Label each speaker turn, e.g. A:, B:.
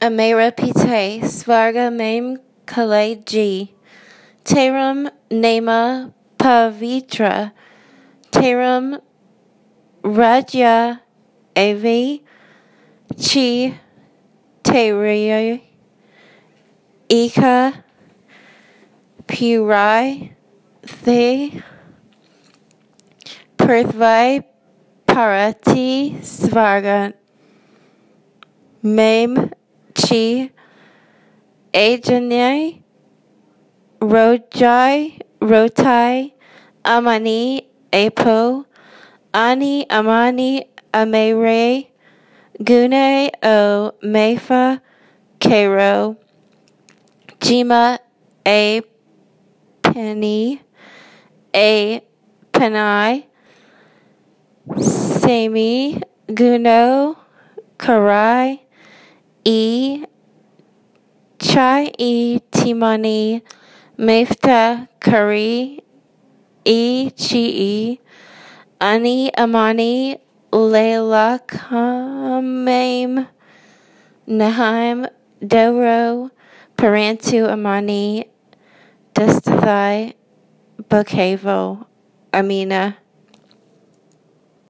A: Amera Pite, Svarga Mame Kale G. Terum Nema Pavitra. Terum Raja Avi. Chi Teria. Ika Purai. The Perthvai Parati Svarga Mame Chi Ajane Rojai Rotai Amani Apo Ani Amani Amere Gune O Mefa Cairo Jima A Penny A Penai Sami Guno Karai E Chai Timani Mefta Kari E Chi Ani Amani Leila Kamame Naheim Doro Parantu Amani Dustathai Bukavo Amina